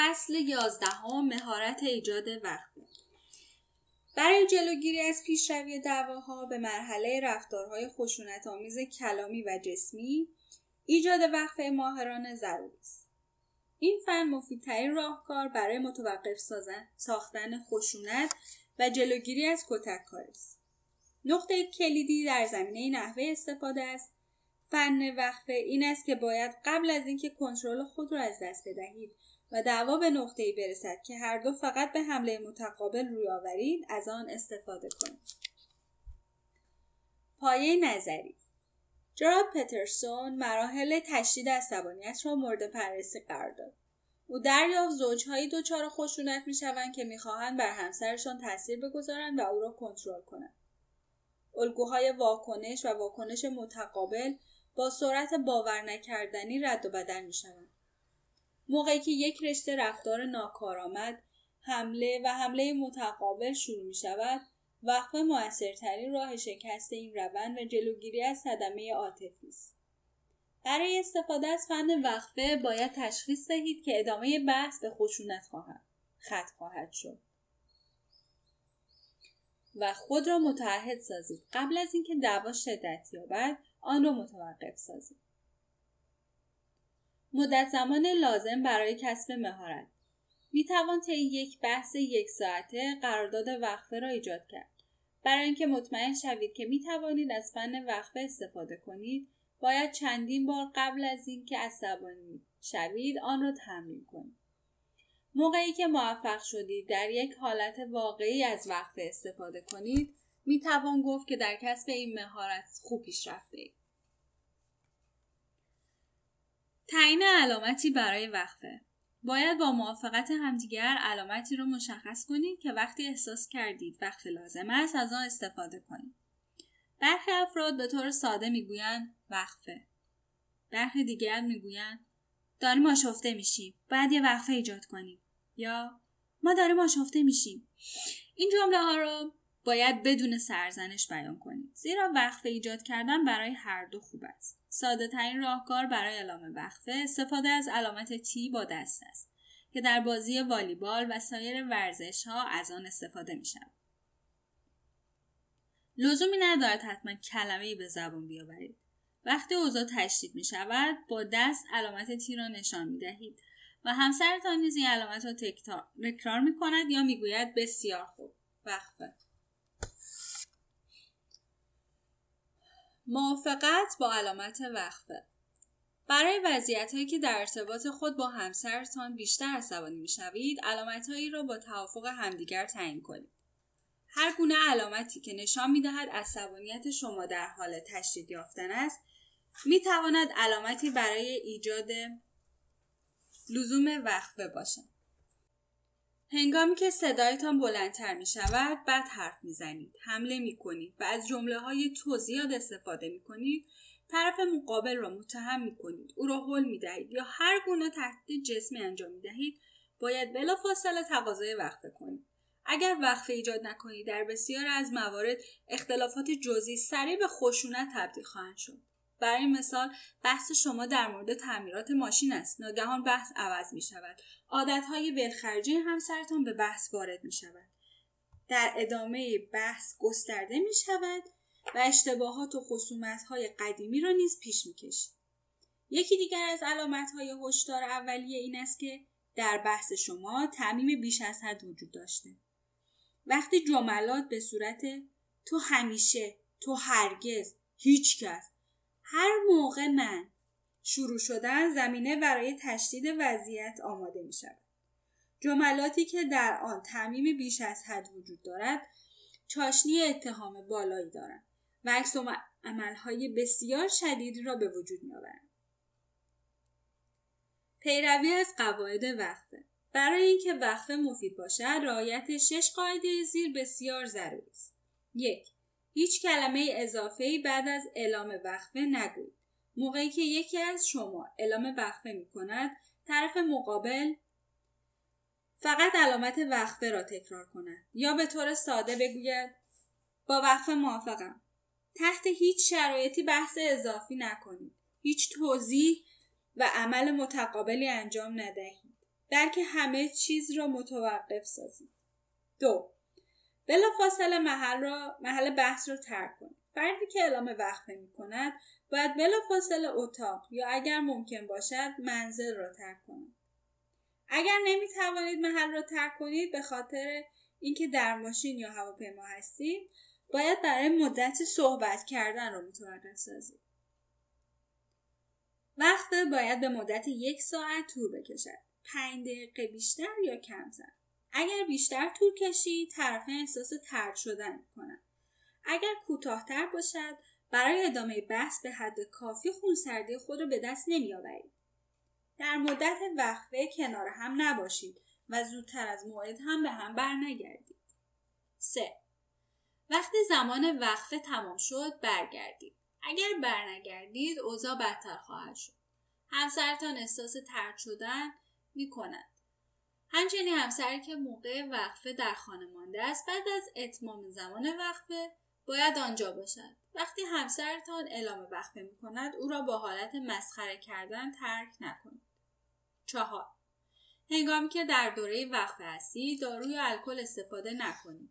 فصل یازدهم مهارت ایجاد وقفه برای جلوگیری از پیشروی دعواها به مرحله رفتارهای خشونت آمیز کلامی و جسمی ایجاد وقفه ماهرانه ضروری است. این فن مفیدترین راهکار برای متوقف ساختن خشونت و جلوگیری از کتک است. نقطه کلیدی در زمینه نحوه استفاده است. فن وقفه این است که باید قبل از اینکه کنترل خود را از دست بدهید و دعوا به نقطه برسد که هر دو فقط به حمله متقابل روی آورید از آن استفاده کنید. پایه نظری. جراد پترسون مراحل تشدید عصبانیت را مورد بررسی قرار داد. او دریافت زوجهایی دچار خشونت می‌شوند که می‌خواهند بر همسرشان تاثیر بگذارند و او را کنترل کنند. الگوهای واکنش و واکنش متقابل با سرعت باور نکردنی رد و بدل می شوند. موقعی که یک رشته رفتار ناکارآمد حمله و حمله متقابل شروع می شود وقفه موثرترین راه شکست این روند و جلوگیری از صدمه عاطفی است. برای استفاده از فن وقفه باید تشخیص دهید که ادامه بحث به خشونت خواهد خط خواهد شد. و خود را متعهد سازید. قبل از اینکه دعوا شدت یابد آن را متوقف سازید. مدت زمان لازم برای کسب مهارت. می توان طی یک بحث یک ساعته قرارداد وقفه را ایجاد کرد. برای اینکه مطمئن شوید که می توانید از فن وقفه استفاده کنید باید چندین بار قبل از اینکه عصبانی شوید آن را تمرین کنید. موقعی که موفق شدید در یک حالت واقعی از وقفه استفاده کنید می توان گفت که در کسب این مهارت خوب پیشرفته اید. تعیین علامتی برای وقفه باید با موافقت همدیگر علامتی رو مشخص کنید که وقتی احساس کردید وقت لازم است از آن استفاده کنید. برخی افراد به طور ساده می‌گویند وقفه. برخی دیگر می‌گویند داریم آشفته میشیم. بعد یه وقفه ایجاد کنیم. یا ما داریم آشفته میشیم. این جمله ها رو باید بدون سرزنش بیان کنید. زیرا وقفه ایجاد کردن برای هر دو خوب است. ساده ترین راهکار برای اعلام وقفه استفاده از علامت تی با دست است که در بازی والیبال و سایر ورزش ها از آن استفاده می شود. لزومی ندارد حتما کلمه ای به زبان بیاورید. وقتی اوضاع تشدید می شود با دست علامت تی را نشان می دهید و همسرتان نیز این علامت را تکرار می کند یا می گوید بسیار خوب وقفه موافقت با علامت وقفه. برای وضعیت هایی که در ارتباط خود با همسرتان بیشتر عصبانی می‌شوید علامت هایی را با توافق همدیگر تعیین کنید. هر گونه علامتی که نشان می‌دهد عصبانیت شما در حال تشدید یافتن است می تواند علامتی برای ایجاد لزوم وقفه باشد. هنگامی که صدایتان بلندتر می شود بعد حرف می زنید حمله می کنید و از جمله های توضیحات استفاده می کنید طرف مقابل را متهم می کنید او را حل می دهید یا هر گونه تهدید جسمی انجام می دهید باید بلافاصله تقاضای وقفه کنید. اگر وقفه ایجاد نکنید در بسیار از موارد اختلافات جزئی سریع به خشونت تبدیل خواهند شد. برای مثال بحث شما در مورد تعمیرات ماشین است. ناگهان بحث عوض می شود عادتهای ولخرجی همسرتان به بحث وارد می شود در ادامه بحث گسترده می شود و اشتباهات و خصومت های قدیمی را نیز پیش می کشید. یکی دیگر از علامت های هشدار اولیه این است که در بحث شما تعمیم بیش از حد وجود داشته. وقتی جملات به صورت تو همیشه تو هرگز هیچکس هر موقع من شروع شدن زمینه برای تشدید وضعیت آماده می شود. جملاتی که در آن تعمیم بیش از حد وجود دارد چاشنی اتهام بالایی دارند و عکس عملهای بسیار شدیدی را به وجود می آورند. پیروی از قواعد وقفه برای اینکه وقفه مفید باشد رعایت شش قاعده زیر بسیار ضروری است یک هیچ کلمه اضافه بعد از اعلام وقفه نگویید. موقعی که یکی از شما اعلام وقفه می کند طرف مقابل فقط علامت وقفه را تکرار کند یا به طور ساده بگوید با وقفه موافقم. تحت هیچ شرایطی بحث اضافی نکنید. هیچ توضیح و عمل متقابلی انجام ندهید. بلکه همه چیز را متوقف سازید. دو بلا فاصله محل, را، محل بحث را ترک کنید فردی که اعلام وقفه می کند باید بلا فاصله اتاق یا اگر ممکن باشد منزل را ترک کند اگر نمی توانید محل را ترک کنید به خاطر اینکه در ماشین یا هواپیما هستید باید برای مدتی صحبت کردن را متوقف سازید وقت باید به مدت یک ساعت طول بکشد. پنج دقیقه بیشتر یا کمتر؟ اگر بیشتر طول کشید طرفین احساس ترد شدن کنند اگر کوتاهتر باشد برای ادامه بحث به حد کافی خونسردی خود را به دست نمیآورید در مدت وقفه کنار هم نباشید و زودتر از موعد هم به هم برنگردید. 3. وقتی زمان وقفه تمام شد برگردید. اگر برنگردید اوضاع بدتر خواهد شد. همسرتان احساس ترد شدن می کند. همچنین همسری که موقع وقفه در خانه مانده است بعد از اتمام زمان وقفه باید آنجا باشد. وقتی همسرتان اعلام وقفه می کند او را با حالت مسخره کردن ترک نکنید. چهار هنگامی که در دوره وقفه هستی دارو یا الکل استفاده نکنید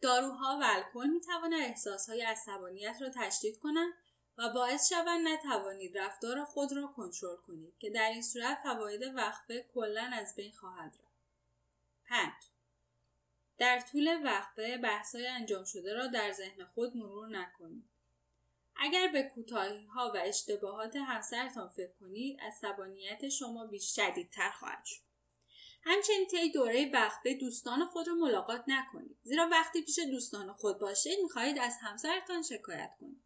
داروها و الکل می توانند احساسهای عصبانیت را تشدید کنند و باعث شوند نتوانید رفتار خود را کنترل کنید که در این صورت فواید وقفه کلا از بین خواهد رفت. 5. در طول وقفه بحث‌های انجام شده را در ذهن خود مرور نکنید. اگر به کوتاهی ها و اشتباهات همسرتان فکر کنید عصبانیت شما بیش شدیدتر خواهد شد همچنین طی دوره وقفه دوستان خود را ملاقات نکنید زیرا وقتی پیش دوستان خود باشید می‌خواهید از همسرتان شکایت کنید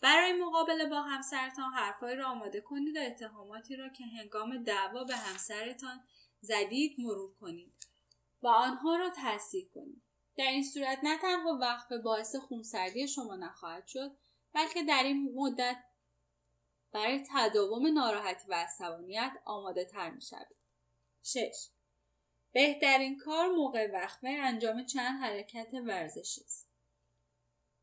برای مقابله با همسرتان حرفهایی را آماده کنید و اتهاماتی را که هنگام دعوا به همسرتان زدید مرور کنید و آنها را تصدیق کنید در این صورت نه تنها وقفه باعث خونسردی شما نخواهد شد بلکه در این مدت برای تداوم ناراحتی و عصبانیت آماده تر می شود. 6. بهترین کار موقع وقفه انجام چند حرکت ورزشی است.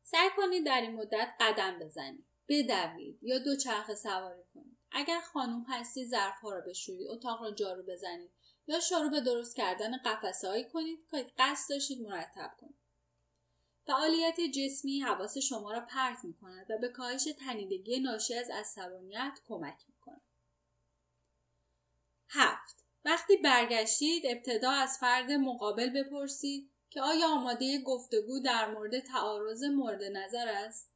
سعی کنید در این مدت قدم بزنید، بدوید یا دو چرخ سواری کنید. اگر خانم هستی ظرفها را بشورید، اتاق را جارو بزنید یا شروع به درست کردن قفسههایی کنید که قصد داشتید مرتب کنید. فعالیت جسمی حواس شما را پرت می کند و به کاهش تنیدگی ناشی از عصبانیت کمک می کند. هفت وقتی برگشتید ابتدا از فرد مقابل بپرسید که آیا آماده گفتگو در مورد تعارض مورد نظر است؟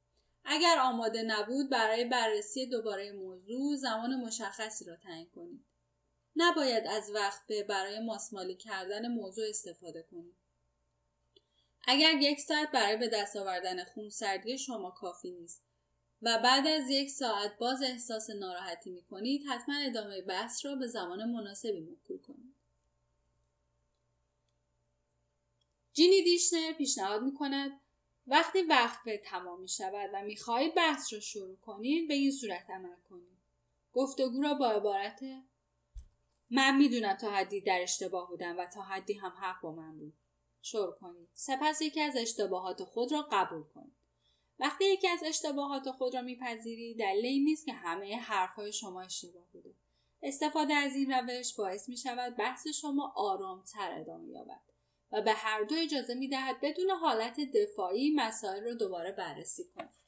اگر آماده نبود برای بررسی دوباره موضوع زمان مشخصی را تعیین کنید. نباید از وقفه برای ماسمالی کردن موضوع استفاده کنید. اگر یک ساعت برای به دست آوردن خونسردی شما کافی نیست و بعد از یک ساعت باز احساس ناراحتی می کنید حتما ادامه بحث را به زمان مناسبی موکول کنید. جینی دیشنر پیشنهاد می کند وقتی وقفه تمام می شود و می خواهید بحث را شروع کنید به این صورت عمل کنید. گفتگو را با عبارت من می‌دونم تا حدی در اشتباه بودم و تا حدی هم حق با من بود. شروع کنید. سپس یکی از اشتباهات خود را قبول کنید. وقتی یکی از اشتباهات خود را میپذیرید دلیل این نیست که همه حرفهای شما اشتباه بوده. استفاده از این روش باعث می شود بحث شما آرامتر ادامه یابد. و به هر دو اجازه می دهد بدون حالت دفاعی مسائل را دوباره بررسی کنید.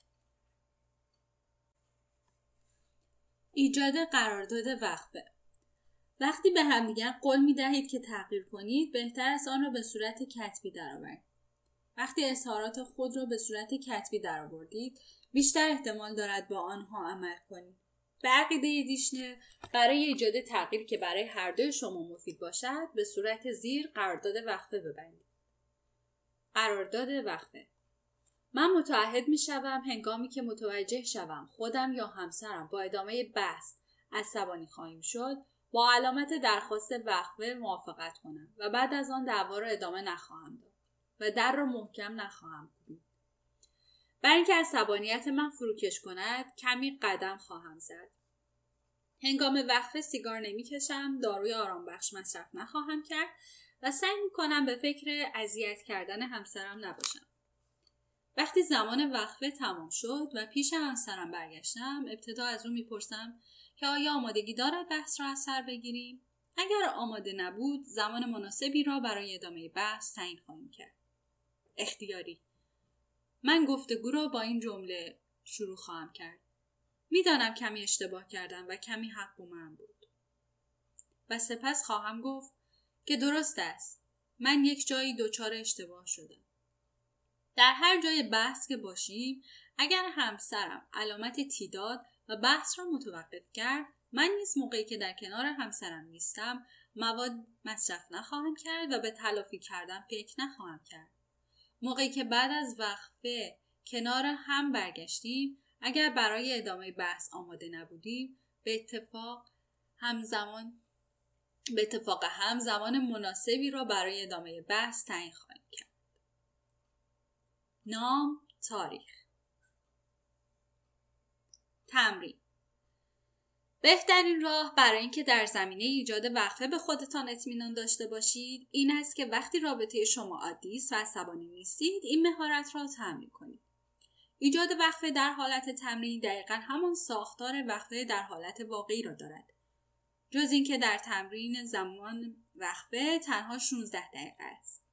ایجاد قرارداد وقفه. وقتی به همدیگر قول می دهید که تغییر کنید بهتر است آن را به صورت کتبی درآورید. وقتی اظهارات خود را به صورت کتبی درآوردید بیشتر احتمال دارد با آنها عمل کنید. به عقیده دیشنر برای ایجاد تغییر که برای هر دوی شما مفید باشد به صورت زیر قرارداد وقفه ببندید. قرارداد وقفه. من متعهد می شوم هنگامی که متوجه شوم خودم یا همسرم با ادامه بحث عصبانی خواهیم شد با علامت درخواست وقفه موافقت کنم و بعد از آن دعوا را ادامه نخواهم داد و در را محکم نخواهم کوبید برای اینکه عصبانیت من فروکش کند کمی قدم خواهم زد. هنگام وقفه سیگار نمی‌کشم داروی آرام بخش مصرف نخواهم کرد و سعی می‌کنم به فکر اذیت کردن همسرم نباشم. وقتی زمان وقفه تمام شد و پیش همسرم برگشتم ابتدا از او می‌پرسم که آیا آمادگی دارد بحث را از سر بگیریم؟ اگر آماده نبود زمان مناسبی را برای ادامه بحث تعیین خواهیم کرد. اختیاری من گفتگو را با این جمله شروع خواهم کرد. می‌دانم کمی اشتباه کردم و کمی حق من بود. و سپس خواهم گفت که درست است. من یک جایی دچار اشتباه شدم. در هر جای بحث که باشیم اگر همسرم علامت تیداد و بحث را متوقف کرد من نیز موقعی که در کنار همسرم نیستم مواد مصرف نخواهم کرد و به تلافی کردن فکر نخواهم کرد. موقعی که بعد از وقفه کنار هم برگشتیم اگر برای ادامه بحث آماده نبودیم به اتفاق همزمان به اتفاق هم زمان مناسبی را برای ادامه بحث تعیین خواهیم کرد. نام تاریخ. تمرین. بهترین راه برای اینکه در زمینه ایجاد وقفه به خودتان اطمینان داشته باشید این است که وقتی رابطه شما عادی است و عصبانی نیستید این مهارت را تمرین کنید. ایجاد وقفه در حالت تمرین دقیقا همان ساختار وقفه در حالت واقعی را دارد. جز اینکه در تمرین زمان وقفه تنها 16 دقیقه است.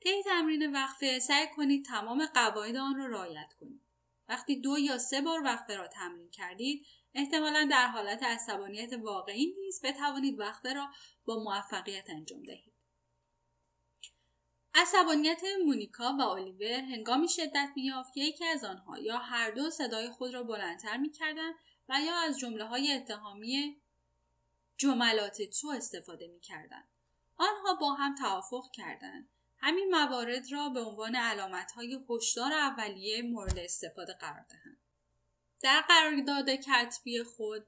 طی تمرین وقفه سعی کنید تمام قواعد آن را رعایت کنید. وقتی دو یا سه بار وقفه را تمرین کردید احتمالا در حالت عصبانیت واقعی نیز بتوانید وقفه را با موفقیت انجام دهید. عصبانیت مونیکا و الیور هنگامی شدت میافت که یکی از آنها یا هر دو صدای خود را بلندتر می‌کردند و یا از جمله های اتهامی جملات تو استفاده می‌کردند. آنها با هم توافق کردند. همین موارد را به عنوان علامت های هشدار اولیه مورد استفاده قرار دهند. در قرارداد کتبی خود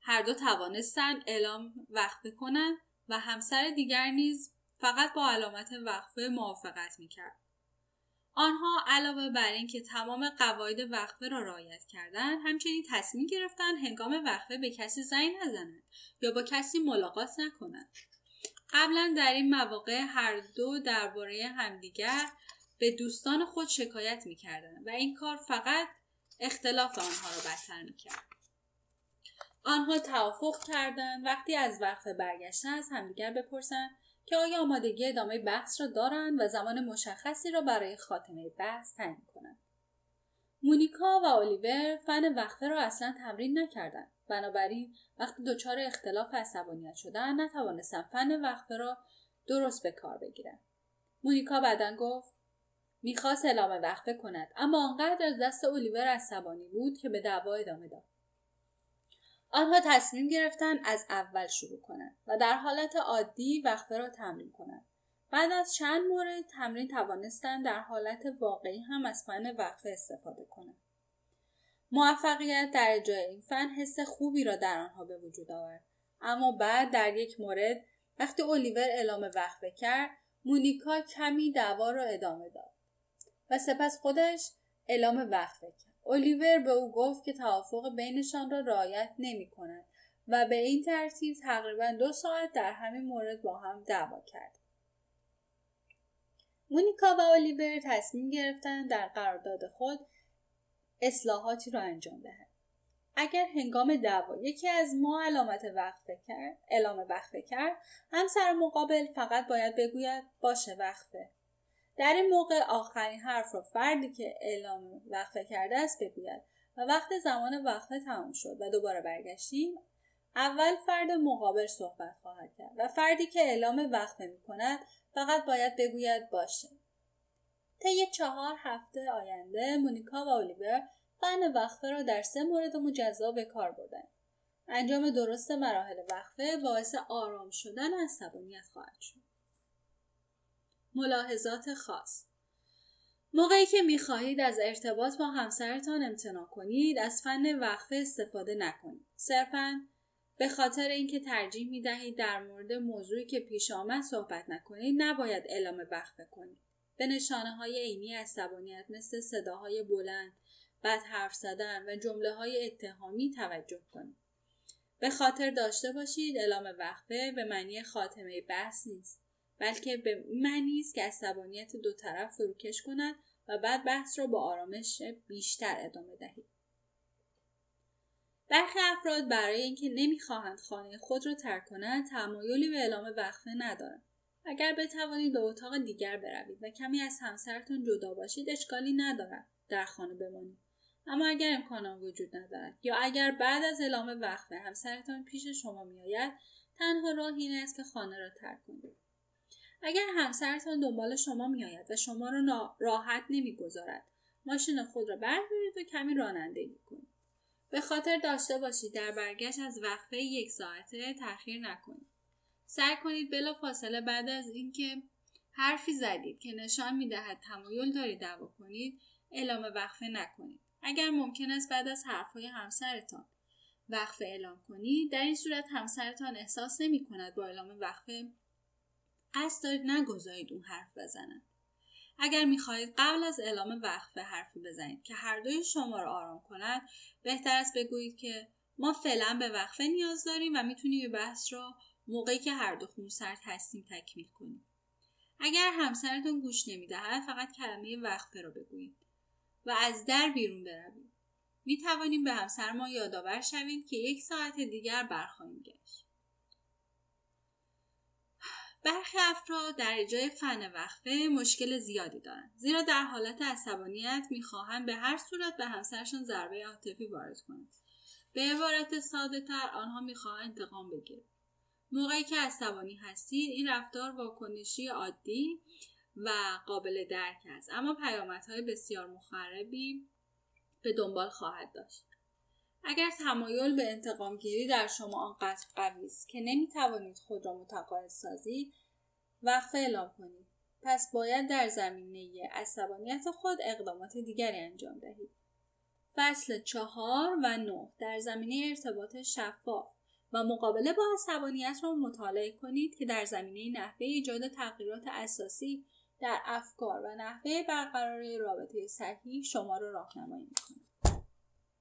هر دو توانستند اعلام وقفه کنند و همسر دیگر نیز فقط با علامت وقفه موافقت می‌کرد. آنها علاوه بر اینکه تمام قواعد وقفه را رعایت کردند همچنین تصمیم گرفتند هنگام وقفه به کسی زنگ نزنند یا با کسی ملاقات نکنند. قبلا در این مواقع هر دو درباره همدیگر به دوستان خود شکایت می‌کردند و این کار فقط اختلاف آنها را بدتر می‌کرد. آنها توافق کردند وقتی از وقت برگشتن از همدیگر بپرسند که آیا آمادگی ادامه بحث را دارند و زمان مشخصی را برای خاتمه بحث تعیین کنند. مونیکا و الیور فن وقفه را اصلا تمرین نکردند. بنابراین وقتی دچار اختلاف عصبانیت شدن نتوانستند فن وقفه را درست به کار بگیرند. مونیکا بعدا گفت می‌خواست اعلام وقفه کند اما آنقدر از دست الیور عصبانی بود که به دعوا ادامه داد. آنها تصمیم گرفتند از اول شروع کنند و در حالت عادی وقفه را تمرین کنند. بعد از چند مورد تمرین توانستند در حالت واقعی هم از فن وقفه استفاده کنند. موفقیت در اجرای این فن حس خوبی را در آنها به وجود آورد. اما بعد در یک مورد وقتی الیور اعلام وقفه کرد مونیکا کمی دعوا را ادامه داد. و سپس خودش اعلام وقفه کرد الیور به او گفت که توافق بینشان را رعایت نمی کند و به این ترتیب تقریبا دو ساعت در همین مورد با هم دعوا کرد. مونیکا و الیور تصمیم گرفتند در قرارداد خود اصلاحاتی را انجام دهند. اگر هنگام دعوا یکی از ما علامت وقفه کرد اعلام وقفه کرد همسر مقابل فقط باید بگوید باشه وقفه در این موقع آخرین حرف را فردی که اعلام وقفه کرده است بگوید و وقت زمان وقفه تمام شد و دوباره برگشتیم اول فرد مقابل صحبت خواهد کرد و فردی که اعلام وقفه می کند فقط باید بگوید باشه. طی چهار هفته آینده مونیکا و الیور فن وقفه را در سه مورد مجزا به کار بردند. انجام درست مراحل وقفه باعث آرام شدن عصبانیت خواهد شد. ملاحظات خاص. موقعی که می‌خواهید از ارتباط با همسرتان امتناع کنید از فن وقفه استفاده نکنید. صرفا به خاطر اینکه ترجیح می‌دهید در مورد موضوعی که پیش آمد صحبت نکنید نباید اعلام وقفه کنید. به نشانه های عینی عصبانیت مثل صداهای بلند بد حرف زدن و جمله های اتهامی توجه کنید. به خاطر داشته باشید اعلام وقفه به معنی خاتمه بحث نیست. بلکه به معنی است که عصبانیت دو طرف فروکش کند و بعد بحث را با آرامش بیشتر ادامه دهید برخی افراد برای اینکه نمی‌خواهند خانه خود را ترک کنند تمایلی به اعلام وقفه ندارند. اگر بتوانید به اتاق دیگر بروید و کمی از همسرتان جدا باشید اشکالی ندارد در خانه بمانید. اما اگر امکان وجود ندارد یا اگر بعد از اعلام وقفه همسرتان پیش شما میآید تنها راه این است که خانه را ترک کنید. اگر همسرتان دنبال شما میآید و شما را راحت نمی‌گذارد ماشین خود را بردارید و کمی رانندگی کنید. به خاطر داشته باشید در برگشت از وقفه یک ساعته تاخیر نکنید. سعی کنید بلا فاصله بعد از اینکه حرفی زدید که نشان می‌دهد تمایل دارید دعوا کنید اعلام وقفه نکنید. اگر ممکن است بعد از حرفهای همسرتان وقفه اعلام کنید در این صورت همسرتان احساس نمی کند با اعلام وقفه قصد دارید نگذارید اون حرف بزنند اگر می‌خواهید قبل از اعلام وقفه حرفی بزنید که هر دوی شما را آرام کند بهتر است بگویید که ما فعلا به وقفه نیاز داریم و می‌تونیم بحث را موقعی که هر دو خونسرد هستیم تکمیل کنیم. اگر همسرتون گوش نمی‌دهد فقط کلمه وقفه را بگویید و از در بیرون بروید. می توانیم به همسر ما یادآور شوید که یک ساعت دیگر برخواهیم گشت. برخی افراد در اجرای فن وقفه مشکل زیادی دارند زیرا در حالت عصبانیت می‌خواهند به هر صورت به همسرشان ضربه عاطفی وارد کنند. به عبارت ساده تر آنها می‌خواهند انتقام بگیرند. موقعی که عصبانی هستید این رفتار واکنشی عادی و قابل درک است. اما پیامدهای بسیار مخربی به دنبال خواهد داشت. اگر تمایل به انتقام گیری در شما آنقدر قوی است که نمی توانید خود را متقاعد سازید وقفه اعلام کنید پس باید در زمینه عصبانیت خود اقدامات دیگری انجام دهید. فصل چهار و نه در زمینه ارتباط شفاف و مقابله با عصبانیت را مطالعه کنید که در زمینه نحوه ایجاد تغییرات اساسی در افکار و نحوه برقراری رابطه صحیح شما را راهنمایی می‌کند.